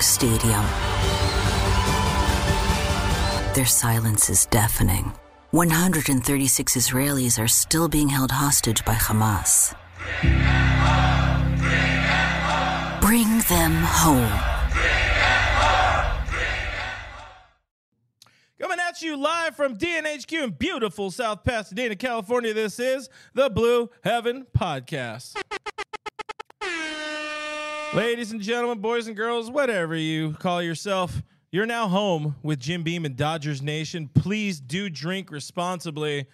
Stadium, their silence is deafening. 136 Israelis are still being held hostage by Hamas. Bring them home. Coming at you live from DNHQ in beautiful South Pasadena, California. This is the Blue Heaven Podcast. Ladies and gentlemen, boys and girls, whatever you call yourself, you're now home with Jim Beam and Dodgers Nation. Please do drink responsibly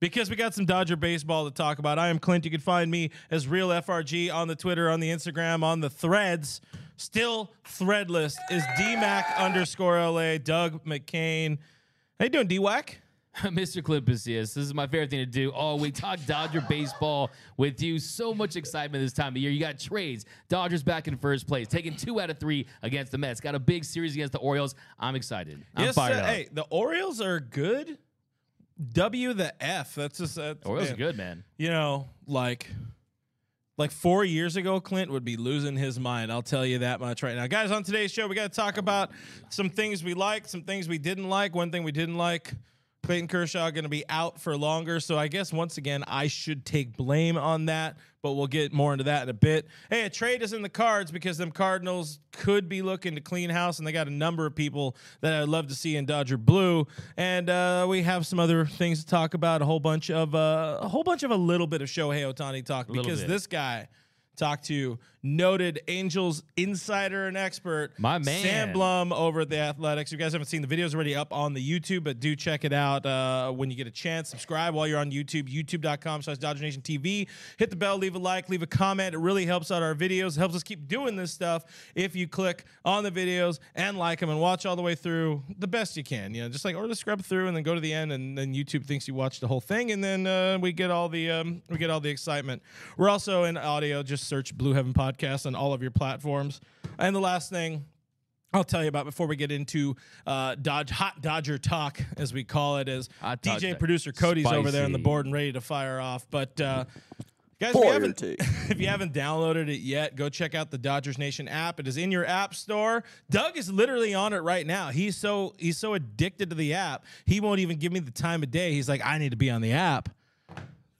because we got some Dodger baseball to talk about. I am Clint. You can find me as Real FRG on the Twitter, on the Instagram, on the threads. Still threadless is DMAC underscore LA, Doug McCain. How you doing, DWAC? Mr. Clipicius, this is my favorite thing to do. Oh, we talk Dodger baseball with you. So much excitement this time of year. You got trades. Dodgers back in first place, taking two out of three against the Mets. Got a big series against the Orioles. I'm excited. I'm yes, fired uh, up. hey, the Orioles are good. W the F. That's just that's, Orioles man, are good, man. You know, like like four years ago, Clint would be losing his mind. I'll tell you that much right now. Guys, on today's show, we got to talk about some things we liked, some things we didn't like. One thing we didn't like. Clayton Kershaw going to be out for longer. So I guess once again, I should take blame on that, but we'll get more into that in a bit. Hey, a trade is in the cards because them Cardinals could be looking to clean house, and they got a number of people that I'd love to see in Dodger blue. And uh, we have some other things to talk about. A whole bunch of uh, a whole bunch of a little bit of Shohei Ohtani talk because this guy talked to noted Angels insider and expert, My man. Sam Blum over at the Athletics. If you guys haven't seen the videos already up on the YouTube, but do check it out uh, when you get a chance. Subscribe while you're on YouTube, youtube.com slash Dodger Nation TV. Hit the bell, leave a like, leave a comment. It really helps out our videos, helps us keep doing this stuff if you click on the videos and like them and watch all the way through the best you can. You know, just like, or just scrub through and then go to the end and then YouTube thinks you watched the whole thing and then uh, we get all the um, we get all the excitement. We're also in audio. Just search Blue Heaven Podcast on all of your platforms. And the last thing I'll tell you about before we get into uh, Dodge Hot Dodger talk, as we call it, is Hot DJ producer Cody's over there on the board and ready to fire off. But uh, guys, if you, haven't, if you haven't downloaded it yet, go check out the Dodgers Nation app. It is in your app store. Doug is literally on it right now. He's so he's so addicted to the app, he won't even give me the time of day. He's like, I need to be on the app.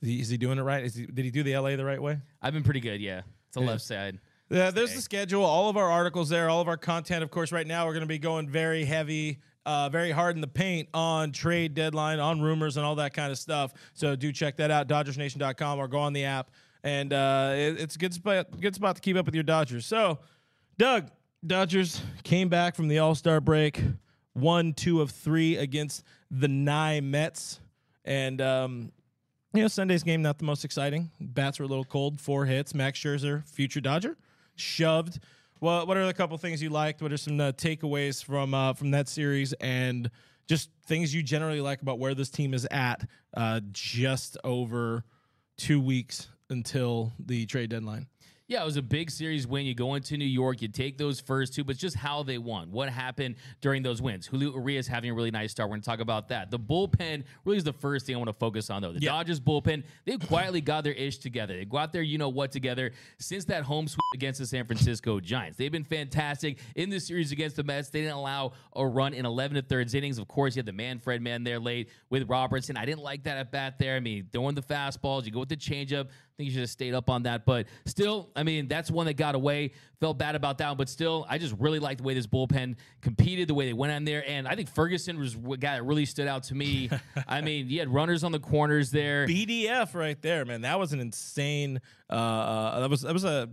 Is he, is he doing it right? Is he, did he do the LA the right way? I've been pretty good, yeah. It's the left side. Yeah, there's the schedule. All of our articles there, all of our content. Of course, right now we're going to be going very heavy, uh, very hard in the paint on trade deadline, on rumors, and all that kind of stuff. So do check that out, DodgersNation.com, or go on the app. And uh, it- it's a good spot, good spot to keep up with your Dodgers. So, Doug, Dodgers came back from the All Star break, one, two of three against the Nye Mets, and um, you know, Sunday's game not the most exciting. Bats were a little cold. Four hits. Max Scherzer, future Dodger, shoved. Well, what are a couple things you liked? What are some uh, takeaways from uh, from that series, and just things you generally like about where this team is at? Uh, just over two weeks until the trade deadline. Yeah, it was a big series win. You go into New York, you take those first two, but just how they won. What happened during those wins? Julio Urias having a really nice start. We're going to talk about that. The bullpen really is the first thing I want to focus on, though. The Yeah. Dodgers bullpen, they quietly got their ish together. They got their you know what together since that home sweep against the San Francisco Giants. They've been fantastic in this series against the Mets. They didn't allow a run in 11 to thirds innings. Of course, you had the Manfred man there late with Robertson. I didn't like that at bat there. I mean, throwing the fastballs, you go with the changeup. I think you should have stayed up on that. But still, I mean, that's one that got away. Felt bad about that one. But still, I just really liked the way this bullpen competed, the way they went on there. And I think Ferguson was a guy that really stood out to me. I mean, you had runners on the corners there. BDF right there, man. That was an insane. Uh, uh, that was that was a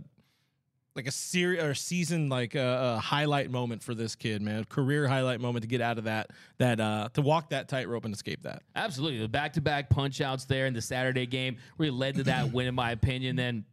like a series or season like a, a highlight moment for this kid, man. Career highlight moment to get out of that that uh to walk that tightrope and escape that. Absolutely. The back to back punch outs there in the Saturday game really led to that win, in my opinion. Then,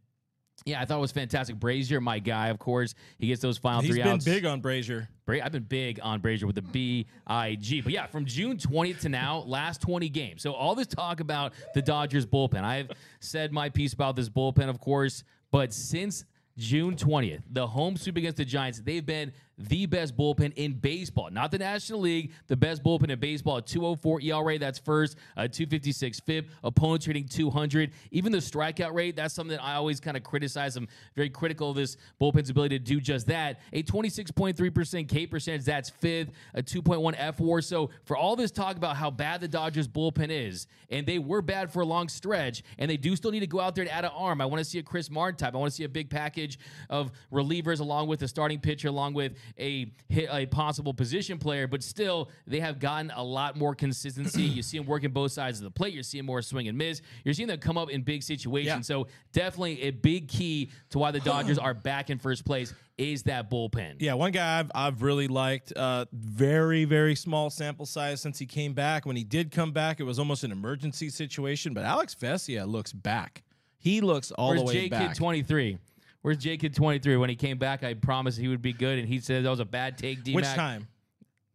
yeah, I thought it was fantastic. Brasier, my guy, of course. He gets those final He's three been outs. big on Brasier. Bra- I've been big on Brasier with the B I G. But yeah, from June 20th to now, last 20 games. So all this talk about the Dodgers bullpen. I've said my piece about this bullpen, of course, but since June 20th, the home sweep against the Giants, they've been the best bullpen in baseball. Not the National League, the best bullpen in baseball. A 204 ERA, that's first. A 256 FIP. Opponents hitting 200. Even the strikeout rate, that's something that I always kind of criticize. I'm very critical of this bullpen's ability to do just that. A 26.3% K percentage, that's fifth. A 2.1 F war. So for all this talk about how bad the Dodgers bullpen is, and they were bad for a long stretch, and they do still need to go out there and add an arm. I want to see a Chris Martin type. I want to see a big package of relievers along with a starting pitcher, along with a hit, a possible position player. But still, they have gotten a lot more consistency. you see them working both sides of the plate. You're seeing more swing and miss. You're seeing them come up in big situations. Yeah. So definitely a big key to why the Dodgers are back in first place is that bullpen. Yeah, one guy I've, I've really liked. Uh, very very small sample size since he came back. When he did come back, it was almost an emergency situation. But Alex Vesia looks back. He looks all Where's the way J back. Kid 23? Where's J Kid 23? When he came back, I promised he would be good, and he said that was a bad take. D-Mac. which time?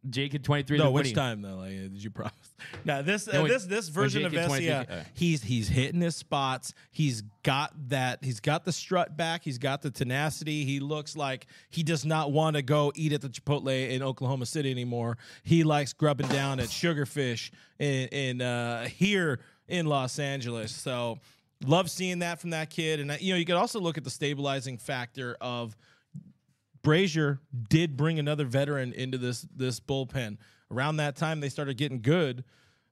J Kid 23. No, which winning- time though? Like, uh, did you promise? Now this No, uh, this this version of. 23 Vesia, uh, he's he's hitting his spots. He's got that. He's got the strut back. He's got the tenacity. He looks like he does not want to go eat at the Chipotle in Oklahoma City anymore. He likes grubbing down at Sugarfish in, in uh, here in Los Angeles. So love seeing that from that kid. And uh, you know, you could also look at the stabilizing factor of Brasier did bring another veteran into this this bullpen. Around that time, they started getting good.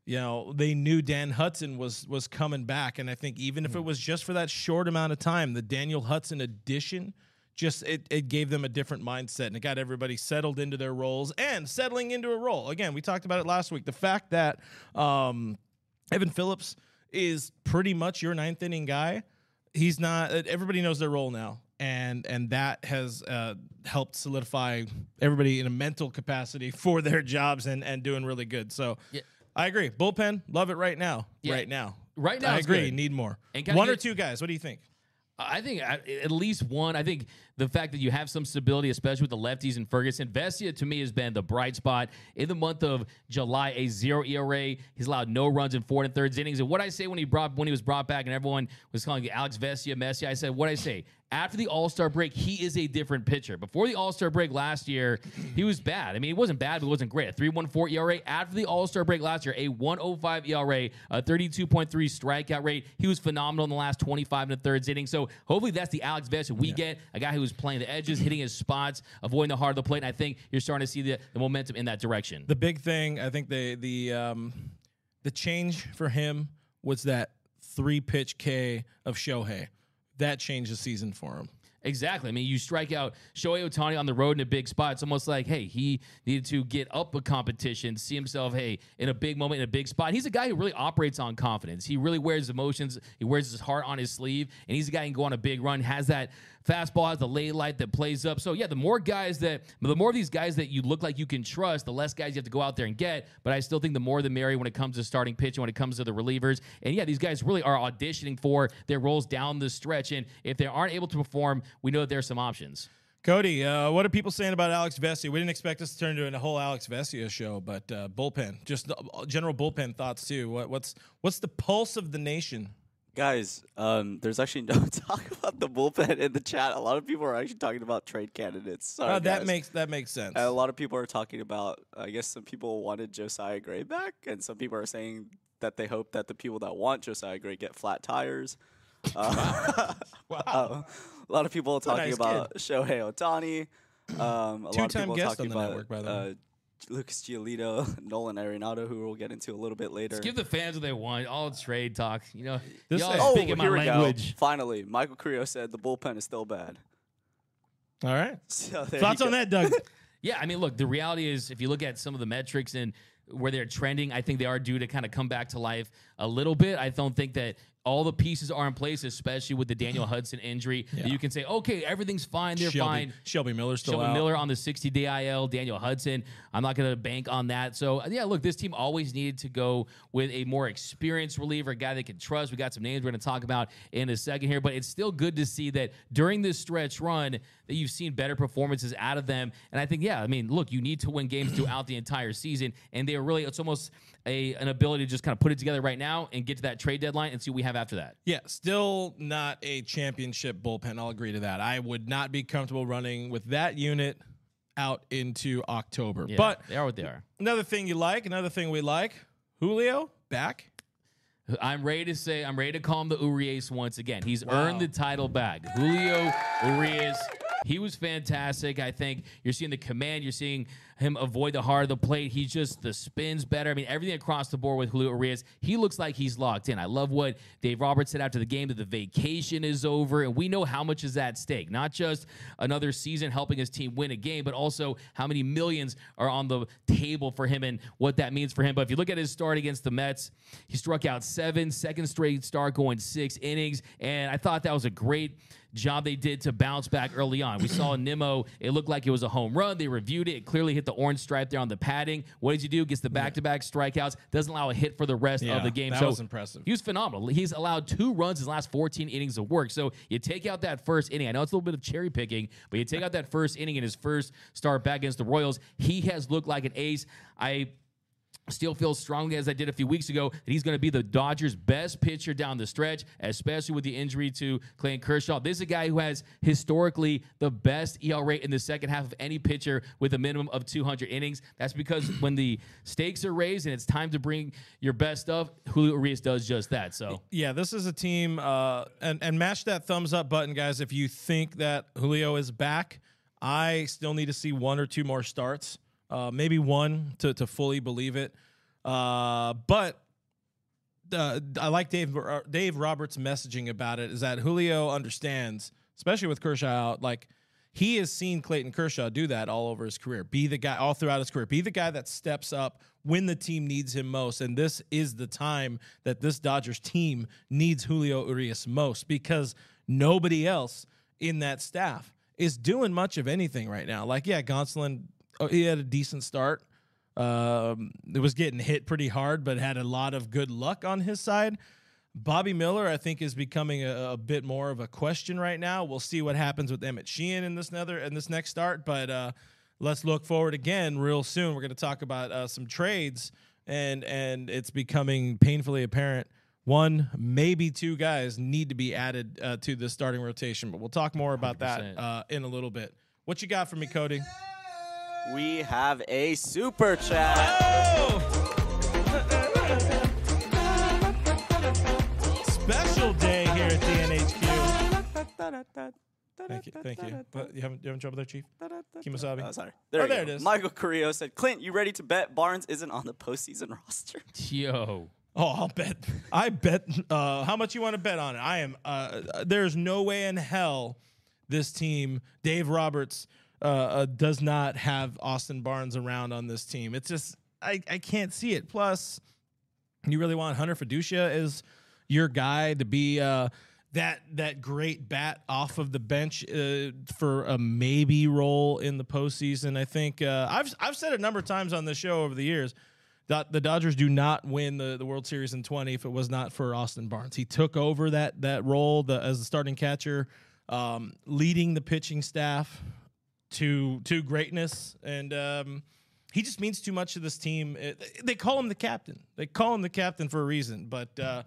You know, they knew Dan Hudson was was coming back, and I think even if it was just for that short amount of time, the Daniel Hudson addition just it, it gave them a different mindset and it got everybody settled into their roles and settling into a role. Again, we talked about it last week. The fact that um, Evan Phillips is pretty much your ninth inning guy. He's not. uh, Everybody knows their role now, and and that has uh, helped solidify everybody in a mental capacity for their jobs and and doing really good. So. Yeah. I agree. Bullpen, love it right now. Yeah. Right now. Right now I agree. good. Need more. One or two guys. What do you think? I think at least one. I think the fact that you have some stability, especially with the lefties and Ferguson. Vesia to me has been the bright spot in the month of July. A zero ERA. He's allowed no runs in four and thirds innings. And what I say when he brought when he was brought back and everyone was calling Alex Vesia Messi, I said what I say. After the All Star break, he is a different pitcher. Before the All Star break last year, he was bad. I mean, he wasn't bad, but it wasn't great. A 3.14 ERA. After the All Star break last year, a 105 ERA, a 32.3 strikeout rate. He was phenomenal in the last 25 and a thirds inning. So hopefully that's the Alex Vesia we get, a guy who was playing the edges, hitting his spots, avoiding the heart of the plate. And I think you're starting to see the, the momentum in that direction. The big thing, I think the the um, the change for him was that three pitch K of Shohei. That changed the season for him. Exactly. I mean, you strike out Shohei Ohtani on the road in a big spot. It's almost like, hey, he needed to get up a competition, see himself, hey, in a big moment, in a big spot. He's a guy who really operates on confidence. He really wears emotions. He wears his heart on his sleeve, and he's a guy who can go on a big run, has that fastball, has the lay light that plays up. So, yeah, the more guys that, the more of these guys that you look like you can trust, the less guys you have to go out there and get. But I still think the more the merrier when it comes to starting pitching, when it comes to the relievers. And yeah, these guys really are auditioning for their roles down the stretch. And if they aren't able to perform, we know that there's some options. Cody, uh, what are people saying about Alex Vesia? We didn't expect us to turn into a whole Alex Vesia show, but uh, bullpen, just the, uh, general bullpen thoughts too. What, what's what's the pulse of the nation? Guys, um, there's actually no talk about the bullpen in the chat. A lot of people are actually talking about trade candidates. Sorry, Uh, that guys. makes that makes sense. And a lot of people are talking about. I guess some people wanted Josiah Gray back, and some people are saying that they hope that the people that want Josiah Gray get flat tires. Uh, wow. uh, a lot of people talking nice about Shohei Ohtani. Um, a lot of people guest talking on the about network, by the way. uh, Lucas Giolito, Nolan Arenado, who we'll get into a little bit later. Just give the fans what they want. All trade talk. You know, This y'all is- oh, speaking my language. go. Finally, Michael Creo said the bullpen is still bad. All right. So Thoughts on that, Doug? Yeah, I mean, look, the reality is if you look at some of the metrics and where they're trending, I think they are due to kind of come back to life a little bit. I don't think that all the pieces are in place, especially with the Daniel Hudson injury. that You can say, okay, everything's fine. They're Shelby, fine. Shelby Miller's still Shelby out. Miller on the 60 day IL, Daniel Hudson. I'm not going to bank on that. So, yeah, look, this team always needed to go with a more experienced reliever, a guy they can trust. We got some names we're going to talk about in a second here, but it's still good to see that during this stretch run that you've seen better performances out of them. And I think, yeah, I mean, look, you need to win games throughout the entire season, and they're really, it's almost a an ability to just kind of put it together right now and get to that trade deadline and see what we have after that. Yeah, still not a championship bullpen. I'll agree to that. I would not be comfortable running with that unit out into October. Yeah, But they are what they are. another thing you like, another thing we like, Julio back. I'm ready to say I'm ready to call him the Urias once again. He's Wow. earned the title back. Julio Urias. He was fantastic. I think you're seeing the command. You're seeing him avoid the heart of the plate. He's just the spins better. I mean, everything across the board with Julio Urias. He looks like he's locked in. I love what Dave Roberts said after the game that the vacation is over, and we know how much is at stake. Not just another season helping his team win a game, but also how many millions are on the table for him and what that means for him. But if you look at his start against the Mets, he struck out seven, second straight start going six innings, and I thought that was a great job they did to bounce back early on. We saw Nimmo, it looked like it was a home run. They reviewed it. It clearly hit the orange stripe there on the padding. What did you do? Gets the back to back strikeouts, doesn't allow a hit for the rest Yeah, of the game. that so was impressive. He was phenomenal. He's allowed two runs his last 14 innings of work. So you take out that first inning. I know it's a little bit of cherry picking, but you take out that first inning in his first start back against the Royals. He has looked like an ace. I still feel strongly as I did a few weeks ago that he's going to be the Dodgers' best pitcher down the stretch, especially with the injury to Clayton Kershaw. This is a guy who has historically the best EL rate in the second half of any pitcher with a minimum of 200 innings. That's because when the stakes are raised and it's time to bring your best stuff, Julio Urias does just that. So Yeah, this is a team, uh, and and mash that thumbs up button, guys. If you think that Julio is back, I still need to see one or two more starts, uh, maybe one to to fully believe it. Uh, but uh, I like Dave uh, Dave Roberts' messaging about it is that Julio understands, especially with Kershaw out, like he has seen Clayton Kershaw do that all over his career. Be the guy all throughout his career. Be the guy that steps up when the team needs him most. And this is the time that this Dodgers team needs Julio Urias most because nobody else in that staff is doing much of anything right now. Like, yeah, Gonsolin, he had a decent start. Um, it was getting hit pretty hard, but had a lot of good luck on his side. Bobby Miller, I think, is becoming a, a bit more of a question right now. We'll see what happens with Emmett Sheehan in this another in this next start, but uh, let's look forward again real soon. We're going to talk about uh, some trades, and and it's becoming painfully apparent. One, maybe two guys need to be added uh, to the starting rotation, but we'll talk more about that 100%. uh, in a little bit. What you got for me, Cody? We have a super chat. Special day here at DNHQ. Thank you, thank you. But you having you having trouble there, Chief? Kimasabi. Oh, sorry. There, Oh, there it is. Michael Carrillo said, Clint, you ready to bet Barnes isn't on the postseason roster? yo. Oh, I'll bet. I bet. Uh, how much you want to bet on it? I am. Uh, there's no way in hell this team, Dave Roberts, uh, uh, does not have Austin Barnes around on this team. It's just I, I can't see it. Plus, you really want Hunter Feduccia as your guy to be uh, that that great bat off of the bench uh, for a maybe role in the postseason. I think uh, I've I've said a number of times on this show over the years that the Dodgers do not win the, the World Series in 20 if it was not for Austin Barnes. He took over that that role the, as the starting catcher, um, leading the pitching staff to to greatness, and um, he just means too much to this team. It- they call him the captain. They call him the captain for a reason. But uh,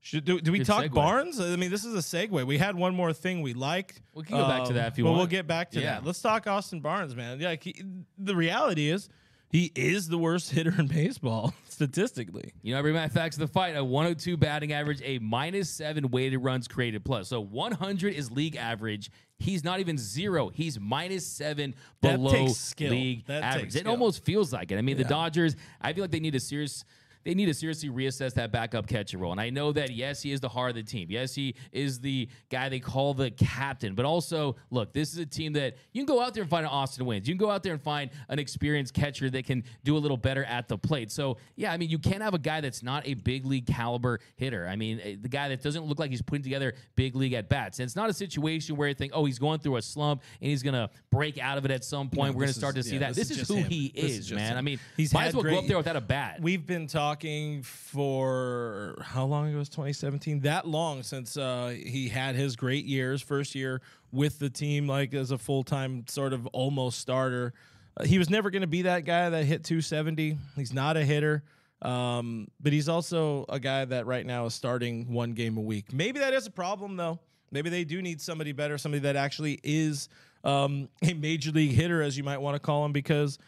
should do, do we Good talk segue. Barnes? I mean, this is a segue. We had one more thing we liked. We can go back to Um, that if you but we'll get back to Yeah. that. Let's talk Austin Barnes, man. Yeah, like he, the reality is he is the worst hitter in baseball statistically. You know, every matter of facts of the fight, a 102 batting average, a minus seven weighted runs created plus. So 100 is league average. He's not even zero. He's minus seven That below league That average. It skill. almost feels like it. I mean, Yeah. the Dodgers, I feel like they need a serious. They need to seriously reassess that backup catcher role. And I know that yes, he is the heart of the team. Yes, he is the guy they call the captain. But also, look, this is a team that you can go out there and find an Austin Wynns. You can go out there and find an experienced catcher that can do a little better at the plate. So yeah, I mean, you can't have a guy that's not a big league caliber hitter. I mean, eh, the guy that doesn't look like he's putting together big league at bats. And it's not a situation where you think, oh, he's going through a slump and he's gonna break out of it at some point. No, We're gonna start is- to see yeah, that. this This, is is, who him. he is is, man. him. I mean, He's might as well great- go up there without a bat. We've been talking for how long ago was 2017? That long since uh, he had his great years, first year with the team, like as a full time sort of almost starter. Uh, he was never going to be that guy that hit 270. He's not a hitter. Um, but he's also a guy that right now is starting one game a week. Maybe that is a problem, though. Maybe they do need somebody better, somebody that actually is um, a major league hitter, as you might want to call him, because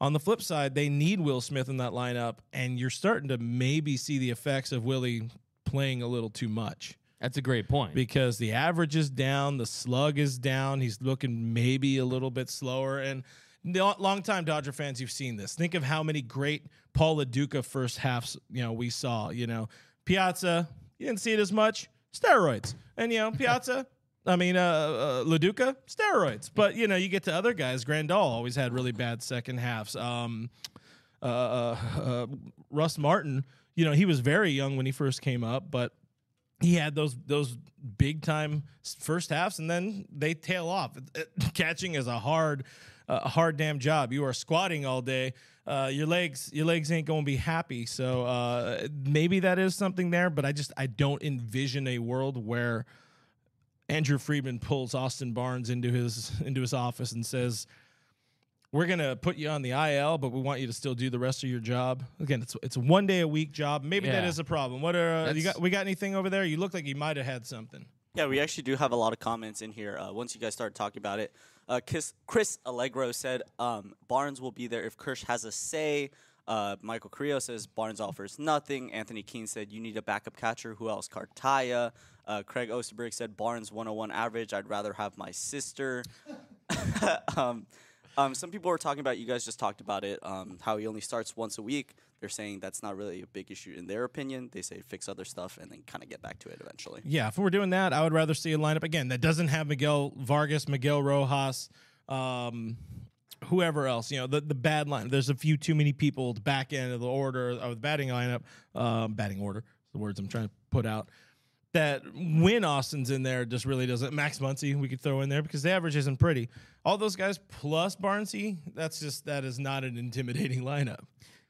on the flip side, they need Will Smith in that lineup, and you're starting to maybe see the effects of Willie playing a little too much That's a great point. because the average is down, the slug is down. He's looking maybe a little bit slower. And longtime Dodger fans, you've seen this. Think of how many great Paul Lo Duca first halves you know we saw. You know, Piazza, you didn't see it as much. Steroids, and you know Piazza. I mean, uh, uh, Lo Duca, steroids. But you know, you get to other guys. Grandal always had really bad second halves. Um, uh, uh, uh, Russ Martin, you know, he was very young when he first came up, but he had those those big time first halves, and then they tail off. Catching is a hard, uh, a hard damn job. You are squatting all day. Uh, your legs, your legs ain't going to be happy. So uh, maybe that is something there, but I just I don't envision a world where Andrew Friedman pulls Austin Barnes into his into his office and says, "We're gonna put you on the IL, but we want you to still do the rest of your job." Again, it's it's a one day a week job. Maybe that Yeah. is a problem. What are uh, you got? We got anything over there? You look like you might have had something. Yeah, we actually do have a lot of comments in here. Uh, once you guys start talking about it, uh, Chris, Chris Allegro said um, Barnes will be there if Kersh has a say. Uh, Michael Carrillo says Barnes offers nothing. Anthony Keene said you need a backup catcher. Who else? Cartaya. Uh, Craig Osterberg said Barnes 101 average. I'd rather have my sister. um, um, some people were talking about. You guys just talked about it. Um, how he only starts once a week. They're saying that's not really a big issue in their opinion. They say fix other stuff and then kind of get back to it eventually. Yeah, if we're doing that, I would rather see a lineup again that doesn't have Miguel Vargas, Miguel Rojas, um, whoever else. You know, the the bad line. There's a few too many people at the back end of the order of the batting lineup, um, batting order. The words I'm trying to put out. That when Austin's in there, just really doesn't. Max Muncy, we could throw in there because the average isn't pretty. All those guys plus Barnsey, that's just that is not an intimidating lineup.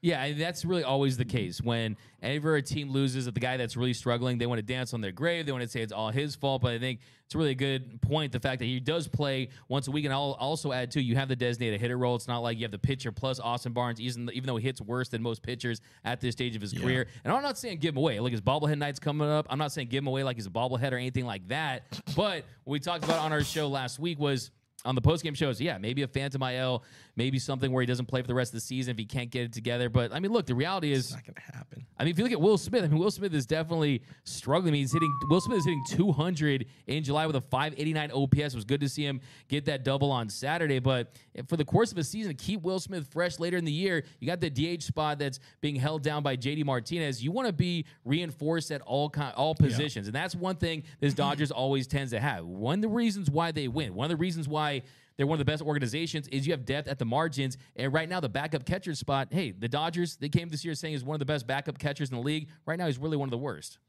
Yeah, and that's really always the case. When Whenever a team loses, if the guy that's really struggling, they want to dance on their grave. They want to say it's all his fault. But I think it's a really good point the fact that he does play once a week. And I'll also add too, you have the designated hitter role. It's not like you have the pitcher plus Austin Barnes, even even though he hits worse than most pitchers at this stage of his career. And I'm not saying give him away. Like his bobblehead night's coming up. I'm not saying give him away like he's a bobblehead or anything like that. But what we talked about on our show last week was on the postgame shows, yeah, maybe a phantom IL, maybe something where he doesn't play for the rest of the season if he can't get it together. But I mean, look, the reality is, It's not going to happen. I mean, if you look at Will Smith, I mean, Will Smith is definitely struggling. I mean, he's hitting Will Smith is hitting 200 in July with a 589 OPS. It was good to see him get that double on Saturday. But for the course of a season, to keep Will Smith fresh later in the year, you got the DH spot that's being held down by JD Martinez. You want to be reinforced at all ki- all positions, and that's one thing this Dodgers always tends to have. One of the reasons why they win. One of the reasons why they're one of the best organizations is you have depth at the margins. And right now, the backup catcher spot, hey, the Dodgers, they came this year saying he's one of the best backup catchers in the league. Right now, he's really one of the worst.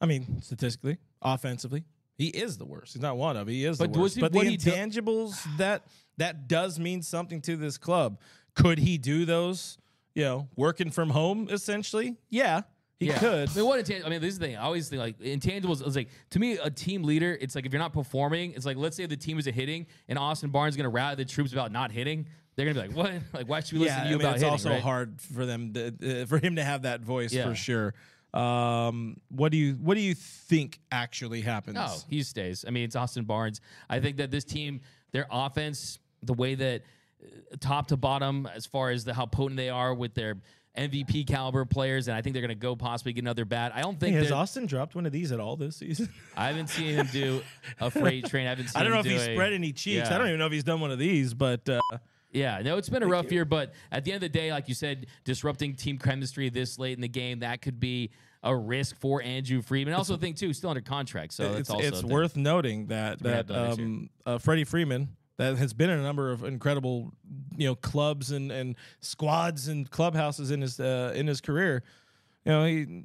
I mean, statistically, offensively, he is the worst. He's not one of. He is But the worst. he- but the he do- that that does mean something to this club. Could he do those? You know, working from home essentially. Yeah, he could. I mean, what intan- I mean, this is the thing. I always think like intangibles. It's like to me, a team leader. It's like if you're not performing, it's like let's say the team is hitting, and Austin Barnes is going to rally the troops about not hitting. They're going to be like, what? Like, why should we listen yeah, to you I mean, about it's hitting? also right? hard for them to, uh, for him to have that voice Yeah. for sure. Um, what do you what do you think actually happens? No, he stays. I mean, it's Austin Barnes. I think that this team, their offense, the way that uh, top to bottom, as far as the how potent they are with their MVP caliber players, and I think they're going to go possibly get another bat. I don't think Hey, has Austin dropped one of these at all this season? I haven't seen him do a freight train. I haven't seen I don't know if do he's a- spread any cheeks. Yeah. I don't even know if he's done one of these, but uh, Yeah, no, it's been a rough year, but at the end of the day, like you said, disrupting team chemistry this late in the game, that could be a risk for Andrew Friedman. I also think too, still under contract, so that's it's also it's worth noting that that happen next year. um, uh, Freddie Freeman that has been in a number of incredible you know clubs and, and squads and clubhouses in his uh, in his career. You know he.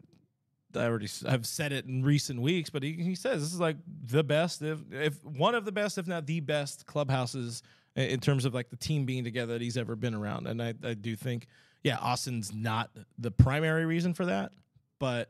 I already I've said it in recent weeks, but he, he says this is like the best, if if one of the best, if not the best clubhouses in terms of like the team being together that he's ever been around. And I, I do think, yeah, Austin's not the primary reason for that, but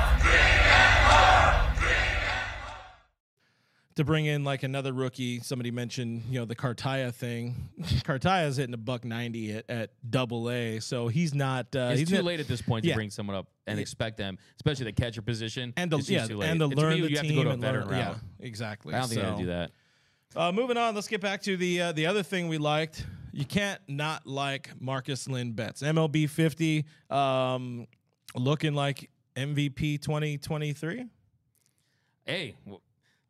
To bring in like another rookie. Somebody mentioned, you know, the Cartaya thing. Cartaya's hitting a buck ninety at, at double A, so he's not. Uh, It's he's too not- late at this point to bring someone up and expect them, especially the catcher position. And the yeah, and To learn me, the you have to go to a veteran learn, route. Yeah, exactly. I don't think so, I do that. Uh, moving on, let's get back to the uh, the other thing we liked. You can't not like Markus Lynn Betts, MLB fifty, um, looking like MVP twenty twenty three. Hey, w-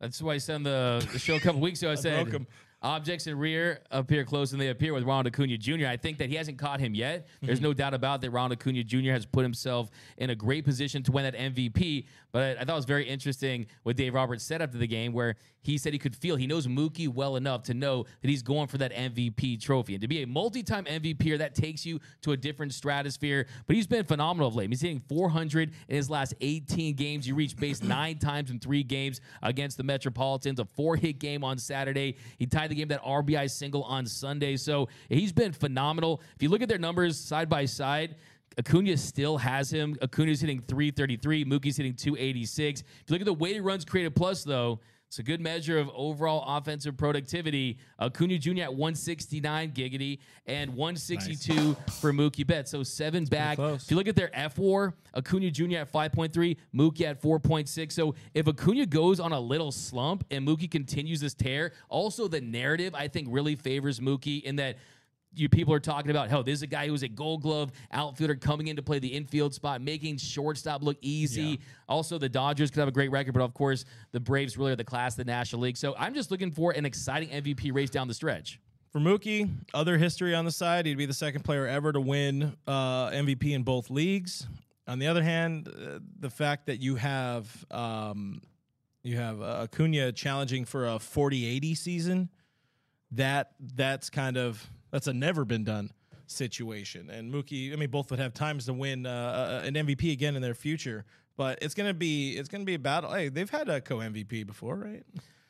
that's why I said on the, the show a couple weeks ago. I said 'em. objects in rear appear close and they appear with Ronald Acuna Jr. I think that he hasn't caught him yet. There's Mm-hmm. no doubt about that. Ronald Acuna Jr. has put himself in a great position to win that MVP. But I thought it was very interesting what Dave Roberts said after the game, where he said he could feel he knows Mookie well enough to know that he's going for that MVP trophy. And to be a multi-time MVP, er, that takes you to a different stratosphere. But he's been phenomenal of late. He's hitting 400 in his last 18 games. He reached base nine times in three games against the Metropolitans. A four-hit game on Saturday. He tied the game that RBI single on Sunday. So he's been phenomenal. If you look at their numbers side by side. Acuna still has him. Acuna's hitting 333. Mookie's hitting 286. If you look at the weighted runs created plus, though, it's a good measure of overall offensive productivity. Acuna Jr. at 169 giggity and 162 for Mookie Betts. So seven back. If you look at their F war, Acuna Jr. at 5.3, Mookie at 4.6. So if Acuna goes on a little slump and Mookie continues this tear, also the narrative I think really favors Mookie in that you people are talking about, hell, this is a guy who was a gold glove outfielder coming in to play the infield spot, making shortstop look easy. Also, the Dodgers could have a great record, but of course, the Braves really are the class of the National League. So I'm just looking for an exciting MVP race down the stretch. For Mookie, other history on the side, he'd be the second player ever to win uh, MVP in both leagues. On the other hand, uh, the fact that you have um, you have uh, Acuna challenging for a 40-80 season, that that's kind of that's a never been done situation. And Mookie, I mean, both would have times to win uh, uh, an MVP again in their future. But it's gonna be it's gonna be a battle. Hey, they've had a co MVP before, right?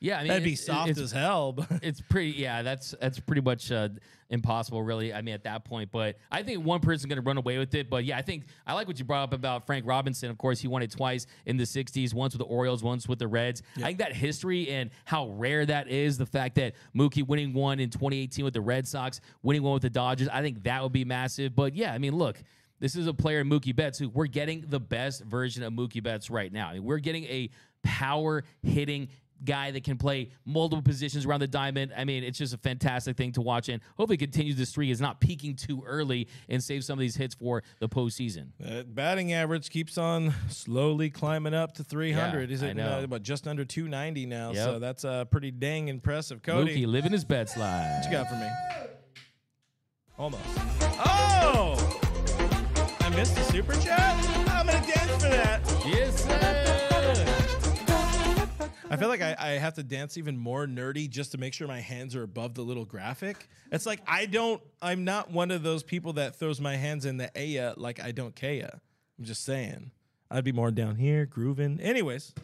Yeah, I mean, That'd be soft it's, as hell. But it's pretty. Yeah, that's that's pretty much uh, impossible, really. I mean, at that point, but I think one person's going to run away with it. But yeah, I think I like what you brought up about Frank Robinson. Of course, he won it twice in the '60s, once with the Orioles, once with the Reds. I think that history and how rare that is, the fact that Mookie winning one in 2018 with the Red Sox, winning one with the Dodgers, I think that would be massive. But yeah, I mean, look. This is a player, Mookie Betts, who we're getting the best version of Mookie Betts right now. I mean, we're getting a power hitting guy that can play multiple positions around the diamond. I mean, it's just a fantastic thing to watch, and hopefully continues the streak. Is not peaking too early and save some of these hits for the postseason. Uh, batting average keeps on slowly climbing up to 300. Yeah, He's I at know. uh, what, just under 290 now. Yep. So that's uh, pretty dang impressive. Cody, Mookie living his best slide. what you got for me? Almost. Oh! I missed the super chat? I'm going to dance for that. Yes, sir. I feel like I, I have to dance even more nerdy just to make sure my hands are above the little graphic. It's like I don't, I'm not one of those people that throws my hands in the Aya like I don't Kaya. I'm just saying. I'd be more down here grooving. Anyways,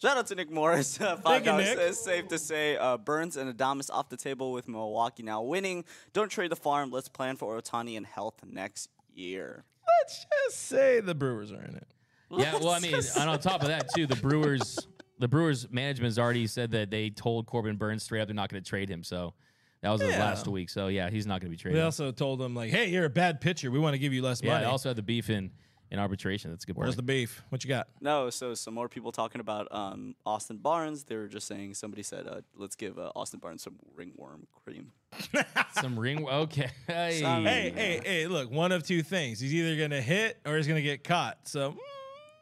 Shout out to Nick Morris. Uh, Thank Five you, dollars Nick. says safe to say uh, Burnes and Adames off the table with Milwaukee now winning. Don't trade the farm. Let's plan for Ohtani and health next year. let's just say the Brewers are in it. Yeah, well, I mean, and on top of that too, the Brewers, the Brewers management has already said that they told Corbin Burnes straight up they're not going to trade him. So that was his Yeah. last week. So yeah, he's not going to be traded. They also told him like, "Hey, you're a bad pitcher. We want to give you less yeah, money." they also had the beef in in arbitration. That's a good Where's point. the beef? What you got? No, so some more people talking about um, Austin Barnes. They were just saying somebody said, uh, "Let's give uh, Austin Barnes some ringworm cream." Some ring. Okay. Hey. Some- Hey, hey, hey! Look, one of two things: he's either gonna hit or he's gonna get caught. So mm,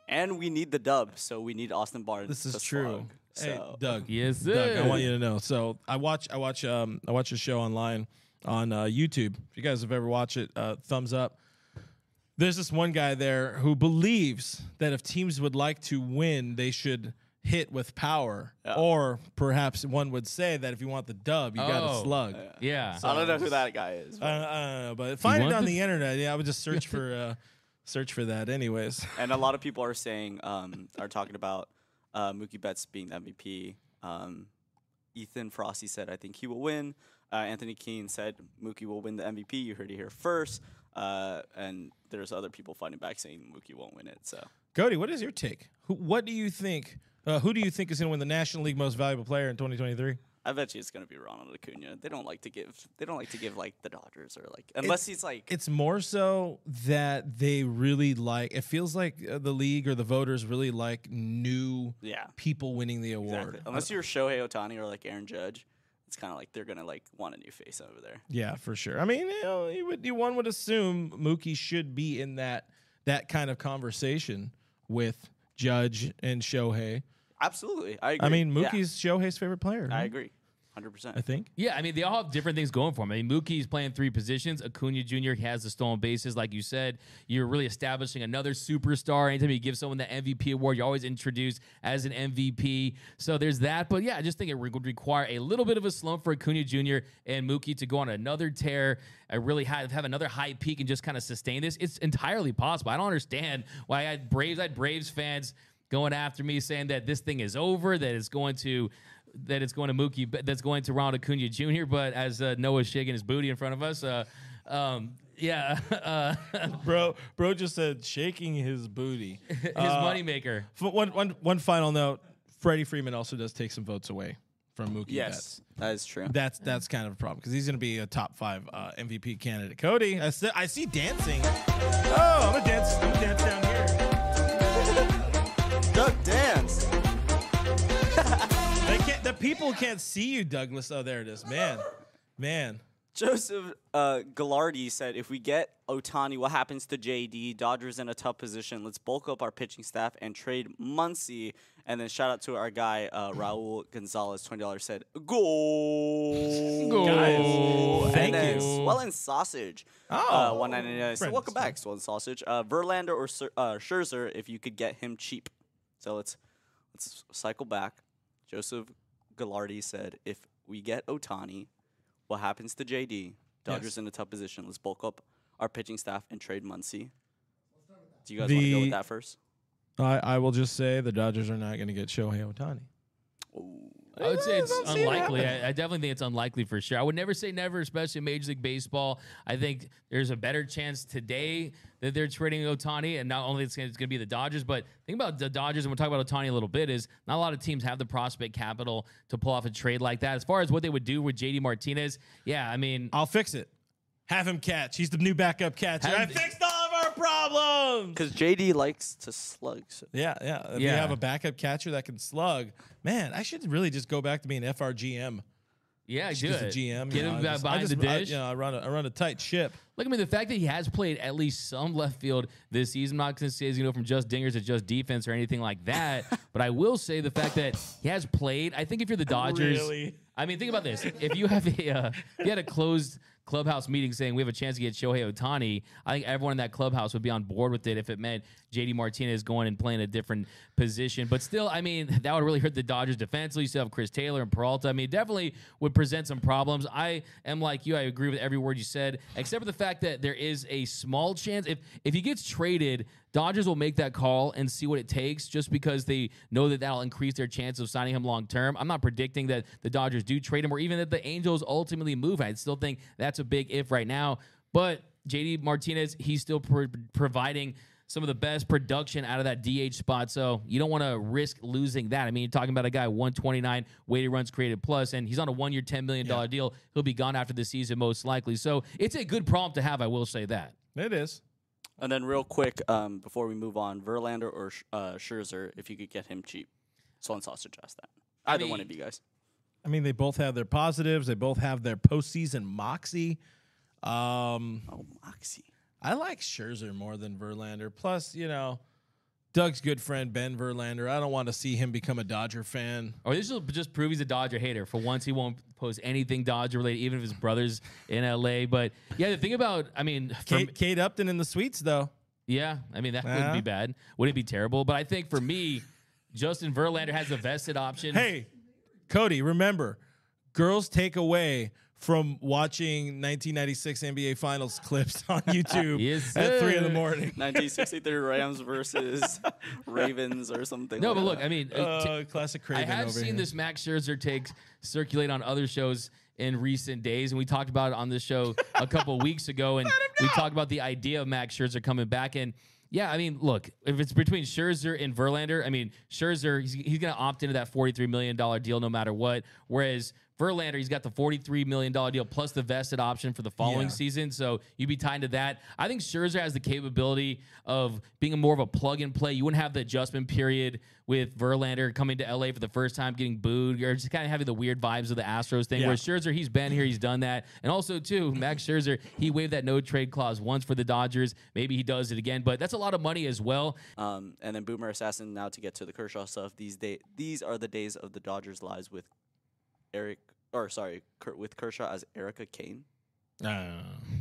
And we need the dub, so we need Austin Barnes. this is to true. slug. Hey, Doug. Yes, Doug, I want you to know. So I watch, I watch, um, I watch a show online on uh, YouTube. If you guys have ever watched it, uh, thumbs up. There's this one guy there who believes that if teams would like to win, they should hit with power, or perhaps one would say that if you want the dub, you got to Oh. slug. Yeah. So I don't know who that guy is. I, don't, I don't know, but find it on the- the internet. Yeah, I would just search for uh, search for that. Anyways, and a lot of people are saying, um, are talking about uh, Mookie Betts being the MVP. Um, Ethan Frosty said, I think he will win. Uh, Anthony Keene said Mookie will win the MVP. You heard it here first. Uh, and there's other people fighting back saying Mookie won't win it. So Cody, what is your take? Who, what do you think? Uh, who do you think is going to win the National League Most Valuable Player in 2023? I bet you it's gonna be Ronald Acuna. They don't like to give. They don't like to give like the Dodgers or like unless he's like. It's more so that they really like. It feels like uh, the league or the voters really like new yeah, people winning the award. exactly. Unless you're Shohei Ohtani or like Aaron Judge, it's kind of like they're gonna like want a new face over there. Yeah, for sure. I mean, you know, you would you, one would assume Mookie should be in that that kind of conversation with Judge and Shohei. Absolutely, I agree. I mean, Yeah, Mookie's Shohei's favorite player. I agree, hundred percent. I think. Yeah, I mean, they all have different things going for them. I mean, Mookie's playing three positions. Acuna Jr. has the stolen bases, like you said. You're really establishing another superstar. Anytime you give someone the MVP award, you're always introduced as an MVP. So there's that. But yeah, I just think it re- would require a little bit of a slump for Acuna Jr. and Mookie to go on another tear. I really have, have another high peak and just kind of sustain this. It's entirely possible. I don't understand why I had Braves, I had Braves fans going after me saying that this thing is over, that it's going to that it's going to Mookie, but that's going to Ronald Acuna Jr. But as uh, Noah's shaking his booty in front of us, uh, um, yeah, uh, Bro, bro just said shaking his booty. his Uh, moneymaker. f- One, one, one final note: Freddie Freeman also does take some votes away from Mookie Yes, Betts. that is true. That's that's kind of a problem because he's going to be a top five uh, MVP candidate. Cody, I, see, I see dancing. Oh, I'm gonna dance. I'm gonna dance down here. People can't see you, Douglas. Oh, there it is. Man, man. Joseph uh, Gallardi said, "If we get Ohtani, what happens to JD? Dodgers in a tough position. Let's bulk up our pitching staff and trade Muncy." And then shout out to our guy uh, Raul Gonzalez, twenty dollars said, "Goal, Guys, thank and then you. Swollen Sausage, Oh, uh, one ninety nine. So welcome back, Swollen Sausage. Uh, Verlander or Sir, uh, Scherzer, if you could get him cheap. So let's let's cycle back. Joseph Gallardi said, "If we get Ohtani, what happens to JD? Dodgers Yes. in a tough position. Let's bulk up our pitching staff and trade Muncy." Do you guys want to go with that first? I, I will just say the Dodgers are not going to get Shohei Ohtani. I would say it's don't see it unlikely. I, I definitely think it's unlikely for sure. I would never say never, especially in Major League Baseball. I think there's a better chance today that they're trading Ohtani, and not only it's going to be the Dodgers, but think about the Dodgers, and we'll talk about Ohtani a little bit. Is not a lot of teams have the prospect capital to pull off a trade like that. As far as what they would do with JD Martinez, yeah, I mean, I'll fix it. Have him catch. He's the new backup catcher. Have- I fixed all of our problems. Because JD likes to slug. So. Yeah, yeah. If you have a backup catcher that can slug, man, I should really just go back to being FRGM. Yeah, do it. of GM. Get you know, him I just- I behind just- the I- dish. you know, I run a, I run a tight ship. Look, I mean, the fact that he has played at least some left field this season, I'm not going to say he's going to go from just dingers to just defense or anything like that. but I will say the fact that he has played. I think if you're the Dodgers, Really? I mean, think about this: if you have a, uh, if you had a closed clubhouse meeting saying we have a chance to get Shohei Ohtani, I think everyone in that clubhouse would be on board with it if it meant JD Martinez going and playing a different position. But still, I mean, that would really hurt the Dodgers defensively. You still have Chris Taylor and Peralta. I mean, it definitely would present some problems. I am like you. I agree with every word you said, except for the fact that there is a small chance if if he gets traded. Dodgers will make that call and see what it takes just because they know that that'll increase their chance of signing him long term. I'm not predicting that the Dodgers do trade him or even that the Angels ultimately move. I still think that's a big if right now. But JD Martinez, he's still pro- providing some of the best production out of that DH spot. So you don't want to risk losing that. I mean, you're talking about a guy 129 weighted runs created plus, and he's on a one year, $10 million deal. He'll be gone after the season, most likely. So it's a good problem to have, I will say that. It is. And then real quick, um, before we move on, Verlander or Sch- uh, Scherzer, if you could get him cheap. Sloan Sauce suggest that. I Either one of you guys. I mean, they both have their positives. They both have their postseason moxie. Um, Oh, Moxie. I like Scherzer more than Verlander. Plus, you know, Doug's good friend Ben Verlander. I don't want to see him become a Dodger fan. Or this will just prove he's a Dodger hater. For once, he won't post anything Dodger related, even if his brother's in LA. But yeah, the thing about, I mean, Kate, Kate Upton in the suites, though. Yeah, I mean that wouldn't be bad. Wouldn't be terrible. But I think for me, Justin Verlander has a vested option. Hey, Cody, remember, girls take away from watching 1996 NBA Finals clips on YouTube Yes, at three in the morning. 1963 Rams versus Ravens or something. no, like but look, that. I mean, uh, t- Uh, classic I have over seen here. this Max Scherzer takes circulate on other shows in recent days, and we talked about it on this show a couple weeks ago, and we talked about the idea of Max Scherzer coming back and. Yeah, I mean, look, if it's between Scherzer and Verlander, I mean, Scherzer, he's, he's going to opt into that $43 million deal no matter what. Whereas Verlander, he's got the $43 million deal plus the vested option for the following Yeah. season. So you'd be tied to that. I think Scherzer has the capability of being a more of a plug and play. You wouldn't have the adjustment period with Verlander coming to LA for the first time, getting booed, or just kind of having the weird vibes of the Astros thing. Yeah. Whereas Scherzer, he's been here, he's done that. And also, too, Max Scherzer, he waived that no trade clause once for the Dodgers. Maybe he does it again, but that's a lot of money as well. Um, and then Boomer Assassin. Now to get to the Kershaw stuff. These day, these are the days of the Dodgers' lives with Eric, or sorry, Ker- with Kershaw as Erica Kane. Uh,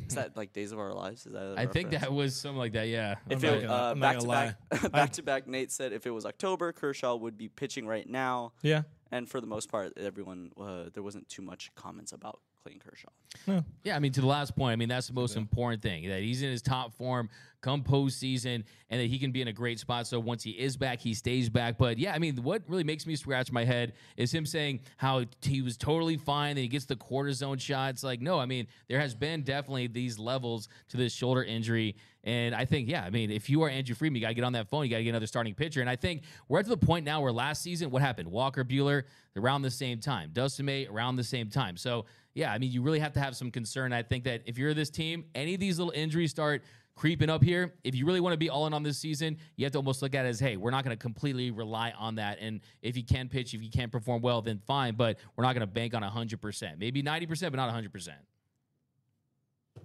Is that like Days of Our Lives? Is that? a I think that was something like that, yeah. If I'm not it gonna- uh, I'm not back to gonna back, lie. back to back, Nate said if it was October, Kershaw would be pitching right now. yeah. And for the most part, everyone uh, there wasn't too much comments about Clayton Kershaw. Yeah, I mean, to the last point, I mean, that's the most important thing that he's in his top form come postseason and that he can be in a great spot. So once he is back, he stays back. But yeah, I mean, what really makes me scratch my head is him saying how he was totally fine, and he gets the cortisone shots. Like, no, I mean, there has been definitely these levels to this shoulder injury. And I think, yeah, I mean, if you are Andrew Friedman, you got to get on that phone. You got to get another starting pitcher. And I think we're at the point now where last season, what happened? Walker Buehler around the same time, Dustin May around the same time. So, yeah, I mean, you really have to have some concern. I think that if you're this team, any of these little injuries start creeping up here. If you really want to be all in on this season, you have to almost look at it as, hey, we're not going to completely rely on that. And if you can pitch, if you can't perform well, then fine. But we're not going to bank on 100%. Maybe 90%, but not 100%.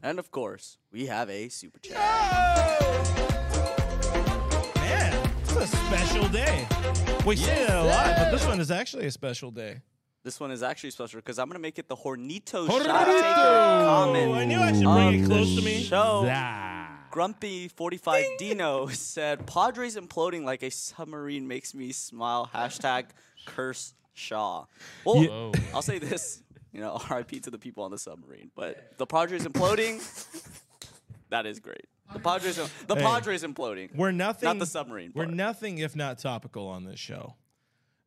And of course, we have a super chat. Oh! Man, it's a special day. We yes, say that a lot, but this one is actually a special day. This one is actually special because I'm gonna make it the Hornito, Hornito! shot comment. I knew I should bring it close to me. Show. That. Grumpy45 Dino said, Padres imploding like a submarine makes me smile. Hashtag curse Shaw. Well, I'll say this, you know, RIP to the people on the submarine, but the Padres imploding, that is great. The Padres, the hey, Padres imploding. We're nothing. Not the submarine. We're part. nothing if not topical on this show.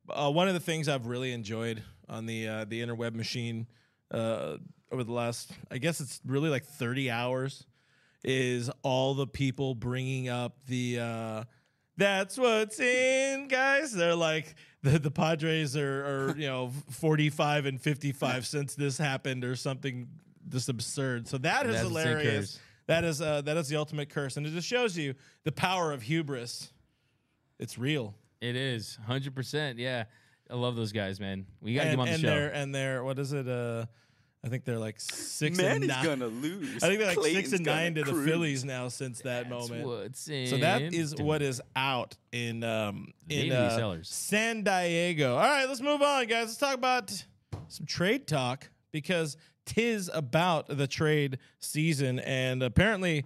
Uh, one of the things I've really enjoyed on the uh, the interweb machine uh, over the last, I guess it's really like 30 hours is all the people bringing up the. Uh, that's what's in, guys. They're like the the Padres are, are you know 45 and 55 since this happened or something this absurd. So that is That's hilarious. That is uh, that is the ultimate curse, and it just shows you the power of hubris. It's real. It is 100%. Yeah. I love those guys, man. We got to get and, them on the and show. they're and they're what is it? Uh, I think they're like six Man and is nine. gonna lose. I think they're like Clayton's six and nine to the cruise. Phillies now since that That's moment. what's in. So that is what is out in um in uh. San Diego. All right, let's move on, guys. Let's talk about some trade talk because tis about the trade season, and apparently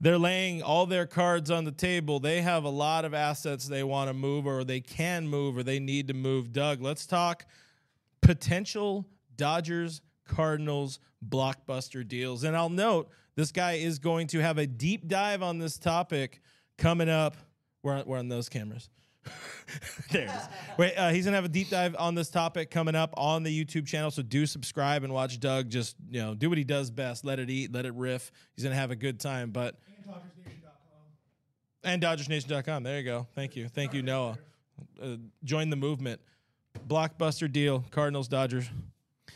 they're laying all their cards on the table. They have a lot of assets they want to move, or they can move, or they need to move. Doug, let's talk potential Dodgers Cardinals blockbuster deals. And I'll note this guy is going to have a deep dive on this topic coming up. We're on, we're on those cameras. there it is. Wait, uh, he's gonna have a deep dive on this topic coming up on the YouTube channel. So do subscribe and watch Doug just you know do what he does best. Let it eat, let it riff. He's gonna have a good time. But and DodgersNation.com. There you go. Thank you, thank you, Noah. Uh, join the movement. Blockbuster deal. Cardinals, Dodgers.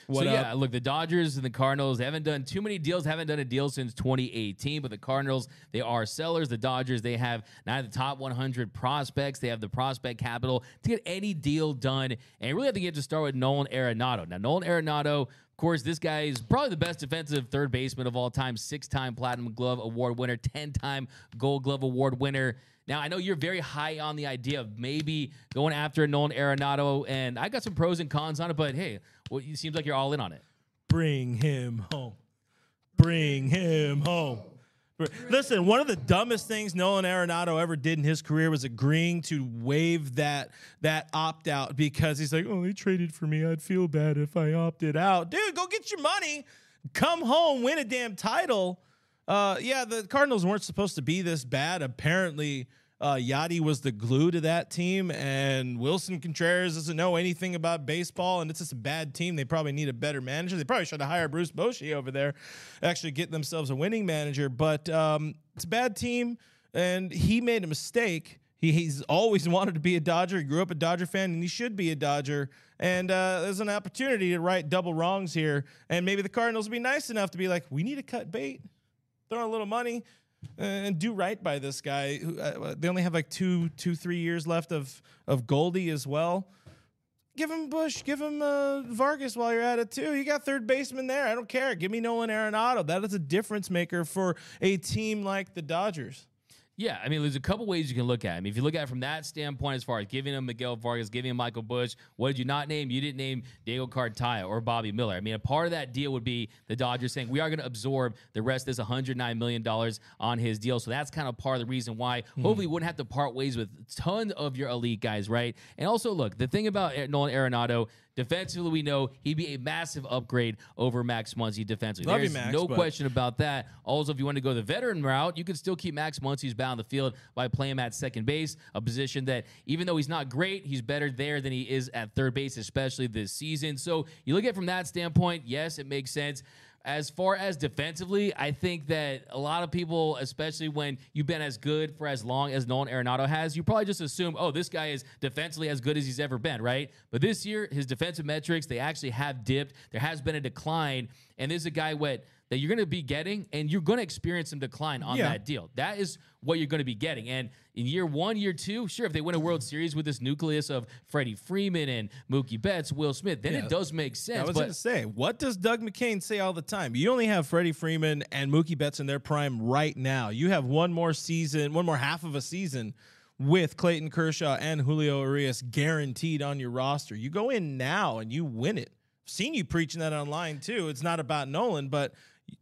What so up? yeah, look, the Dodgers and the Cardinals haven't done too many deals, haven't done a deal since 2018. But the Cardinals, they are sellers. The Dodgers, they have nine of the top 100 prospects. They have the prospect capital to get any deal done. And you really have to get to start with Nolan Arenado. Now, Nolan Arenado, of course, this guy is probably the best defensive third baseman of all time. Six-time Platinum Glove Award winner, ten-time Gold Glove Award winner. Now, I know you're very high on the idea of maybe going after Nolan Arenado, and I got some pros and cons on it, but hey, well, it seems like you're all in on it. Bring him home. Bring him home. Listen, one of the dumbest things Nolan Arenado ever did in his career was agreeing to waive that that opt out because he's like, "Oh, they traded for me. I'd feel bad if I opted out." Dude, go get your money. Come home, win a damn title. Uh, yeah, the Cardinals weren't supposed to be this bad. Apparently, uh, Yachty was the glue to that team, and Willson Contreras doesn't know anything about baseball, and it's just a bad team. They probably need a better manager. They probably should have hired Bruce Bochy over there, actually get themselves a winning manager. But um, it's a bad team, and he made a mistake. He, he's always wanted to be a Dodger. He grew up a Dodger fan, and he should be a Dodger. And uh, there's an opportunity to right double wrongs here, and maybe the Cardinals will be nice enough to be like, we need to cut bait throw a little money uh, and do right by this guy. who, Uh, they only have like two, two, three years left of of Goldie as well. Give him Busch, give him uh, Vargas while you're at it too. You got third baseman there. I don't care. Give me Nolan Arenado. That is a difference maker for a team like the Dodgers. Yeah, I mean, there's a couple ways you can look at him. If you look at it from that standpoint, as far as giving him Miguel Vargas, giving him Michael Busch, what did you not name? You didn't name Diego Cartaya or Bobby Miller. I mean, a part of that deal would be the Dodgers saying we are going to absorb the rest of this 109 million dollars on his deal. So that's kind of part of the reason why. Hmm. Hopefully, you wouldn't have to part ways with tons of your elite guys, right? And also, look, the thing about Nolan Arenado. Defensively, we know he'd be a massive upgrade over Max Muncy defensively. Love you, There's Max, no but- question about that. Also, if you want to go the veteran route, you can still keep Max Muncy's bound on the field by playing him at second base, a position that even though he's not great, he's better there than he is at third base, especially this season. So you look at it from that standpoint, yes, it makes sense. As far as defensively, I think that a lot of people, especially when you've been as good for as long as Nolan Arenado has, you probably just assume, oh, this guy is defensively as good as he's ever been, right? But this year, his defensive metrics, they actually have dipped. There has been a decline. And this is a guy what that you're going to be getting, and you're going to experience some decline on Yeah. that deal. That is what you're going to be getting. And in year one, year two, sure, if they win a World Series with this nucleus of Freddie Freeman and Mookie Betts, Will Smith, then Yeah. it does make sense. I was going to say, what does Doug McCain say all the time? You only have Freddie Freeman and Mookie Betts in their prime right now. You have one more season, one more half of a season with Clayton Kershaw and Julio Urias guaranteed on your roster. You go in now and you win it. I've seen you preaching that online too. It's not about Nolan, but